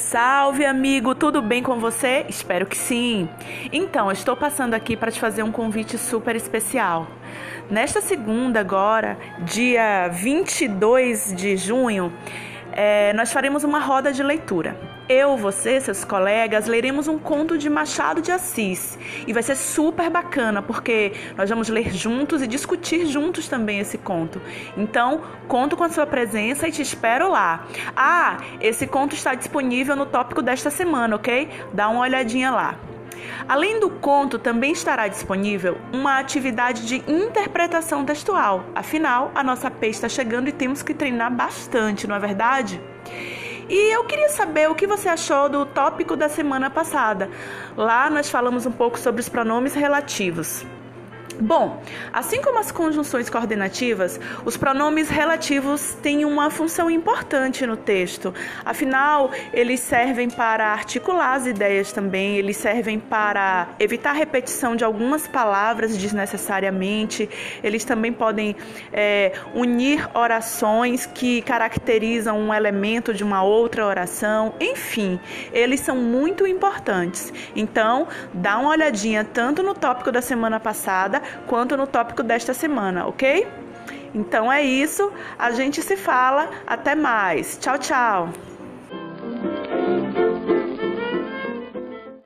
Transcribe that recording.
Salve, amigo! Tudo bem com você? Espero que sim! Então, eu estou passando aqui para te fazer um convite super especial. Nesta segunda, agora, dia 22 de junho, é, nós faremos uma roda de leitura. Eu, você, seus colegas, leremos um conto de Machado de Assis. E vai ser super bacana, porque nós vamos ler juntos e discutir juntos também esse conto. Então, conto com a sua presença e te espero lá. Ah, esse conto está disponível no tópico desta semana, ok? Dá uma olhadinha lá. Além do conto, também estará disponível uma atividade de interpretação textual. Afinal, a nossa P está chegando e temos que treinar bastante, não é verdade? E eu queria saber o que você achou do tópico da semana passada. Lá nós falamos um pouco sobre os pronomes relativos. Bom, assim como as conjunções coordenativas, os pronomes relativos têm uma função importante no texto. Afinal, eles servem para articular as ideias também, eles servem para evitar repetição de algumas palavras desnecessariamente, eles também podem é, unir orações que caracterizam um elemento de uma outra oração, enfim, eles são muito importantes. Então, dá uma olhadinha tanto no tópico da semana passada quanto no tópico desta semana, ok? Então é isso, a gente se fala, até mais. Tchau, tchau.